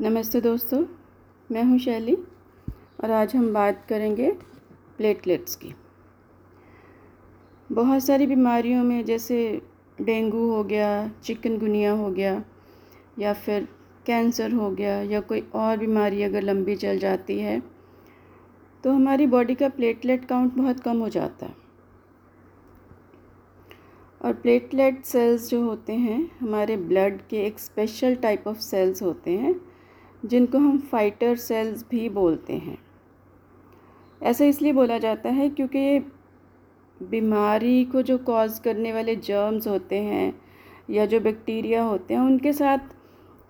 नमस्ते दोस्तों, मैं हूँ शैली और आज हम बात करेंगे प्लेटलेट्स की। बहुत सारी बीमारियों में जैसे डेंगू हो गया, चिकनगुनिया हो गया, या फिर कैंसर हो गया, या कोई और बीमारी अगर लंबी चल जाती है तो हमारी बॉडी का प्लेटलेट काउंट बहुत कम हो जाता है। और प्लेटलेट सेल्स जो होते हैं, हमारे ब्लड के एक स्पेशल टाइप ऑफ़ सेल्स होते हैं जिनको हम फाइटर सेल्स भी बोलते हैं। ऐसा इसलिए बोला जाता है क्योंकि बीमारी को जो कॉज करने वाले जर्म्स होते हैं या जो बैक्टीरिया होते हैं, उनके साथ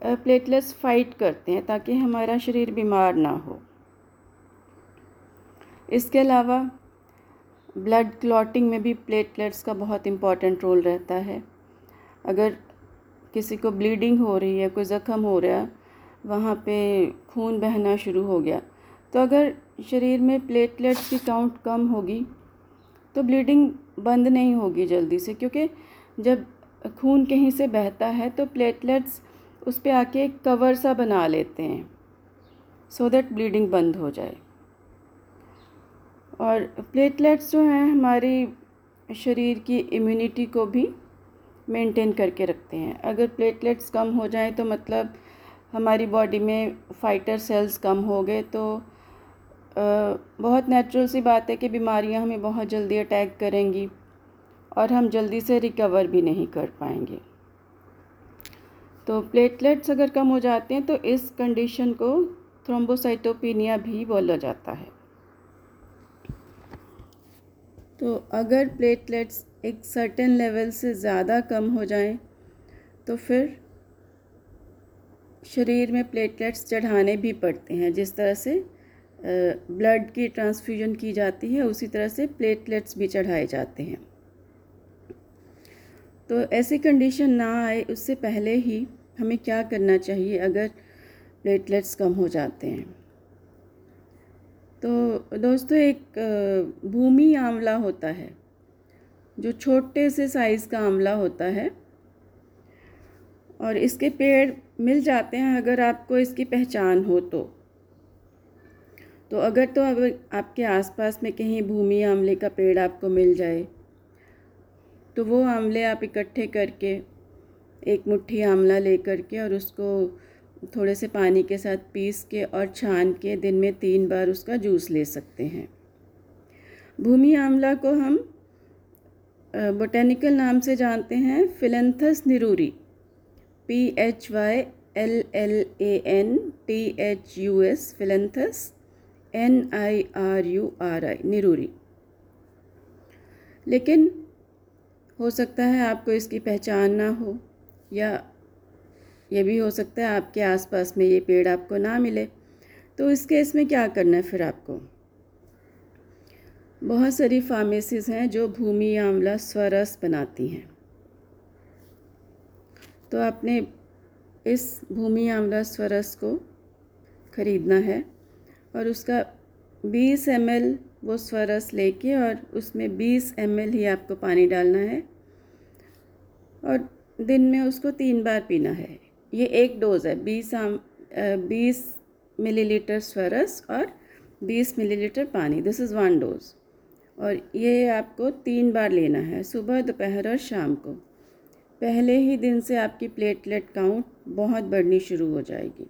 प्लेटलेट्स फाइट करते हैं ताकि हमारा शरीर बीमार ना हो। इसके अलावा ब्लड क्लॉटिंग में भी प्लेटलेट्स का बहुत इंपॉर्टेंट रोल रहता है। अगर किसी को ब्लीडिंग हो रही है, कोई ज़ख़म हो रहा है वहाँ पे खून बहना शुरू हो गया। तो अगर शरीर में प्लेटलेट्स की काउंट कम होगी तो ब्लीडिंग बंद नहीं होगी जल्दी से, क्योंकि जब खून कहीं से बहता है तो प्लेटलेट्स उस पर आके एक कवर सा बना लेते हैं सो दैट ब्लीडिंग बंद हो जाए। और प्लेटलेट्स जो हैं, हमारी शरीर की इम्यूनिटी को भी मेंटेन करके रखते हैं। अगर प्लेटलेट्स कम हो जाएँ तो मतलब हमारी बॉडी में फाइटर सेल्स कम हो गए तो बहुत नेचुरल सी बात है कि बीमारियाँ हमें बहुत जल्दी अटैक करेंगी और हम जल्दी से रिकवर भी नहीं कर पाएँगे। तो प्लेटलेट्स अगर कम हो जाते हैं तो इस कंडीशन को थ्रोम्बोसाइटोपिनिया भी बोला जाता है। तो अगर प्लेटलेट्स एक सर्टेन लेवल से ज़्यादा कम हो जाएँ तो फिर शरीर में प्लेटलेट्स चढ़ाने भी पड़ते हैं। जिस तरह से ब्लड की ट्रांसफ्यूजन की जाती है, उसी तरह से प्लेटलेट्स भी चढ़ाए जाते हैं। तो ऐसी कंडीशन ना आए, उससे पहले ही हमें क्या करना चाहिए अगर प्लेटलेट्स कम हो जाते हैं? तो दोस्तों, एक भूमि आंवला होता है, जो छोटे से साइज़ का आंवला होता है। और इसके पेड़ मिल जाते हैं अगर आपको इसकी पहचान हो तो। तो अगर तो अगर आपके आसपास में कहीं भूमि आंवले का पेड़ आपको मिल जाए तो वो आंवले आप इकट्ठे करके एक मुट्ठी आंवला ले करके और उसको थोड़े से पानी के साथ पीस के और छान के दिन में तीन बार उसका जूस ले सकते हैं। भूमि आंवला को हम बोटेनिकल नाम से जानते हैं, Phyllanthus niruri. P H Y L L A N T H U S Phyllanthus N I R U R I niruri लेकिन हो सकता है आपको इसकी पहचान ना हो, या ये भी हो सकता है आपके आसपास में ये पेड़ आपको ना मिले। तो इस केस में क्या करना है फिर आपको? बहुत सारी फार्मेसीज़ हैं जो भूमि आंवला स्वरस बनाती हैं। तो आपने इस भूमि आंवला स्वरस को ख़रीदना है और उसका 20 एम वो स्वरस लेके और उसमें 20 एम ही आपको पानी डालना है और दिन में उसको तीन बार पीना है। ये एक डोज़ है, बीस आम बीस मिलीलीटर स्वरस और बीस मिलीलीटर पानी। दिस इज़ वन डोज़ और ये आपको तीन बार लेना है, सुबह, दोपहर और शाम को। पहले ही दिन से आपकी प्लेटलेट काउंट बहुत बढ़नी शुरू हो जाएगी।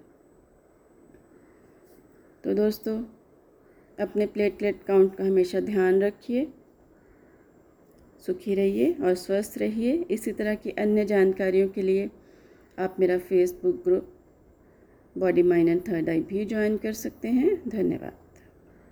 तो दोस्तों, अपने प्लेटलेट काउंट का हमेशा ध्यान रखिए, सुखी रहिए और स्वस्थ रहिए। इसी तरह की अन्य जानकारियों के लिए आप मेरा Facebook group body mind and third eye भी ज्वाइन कर सकते हैं। धन्यवाद।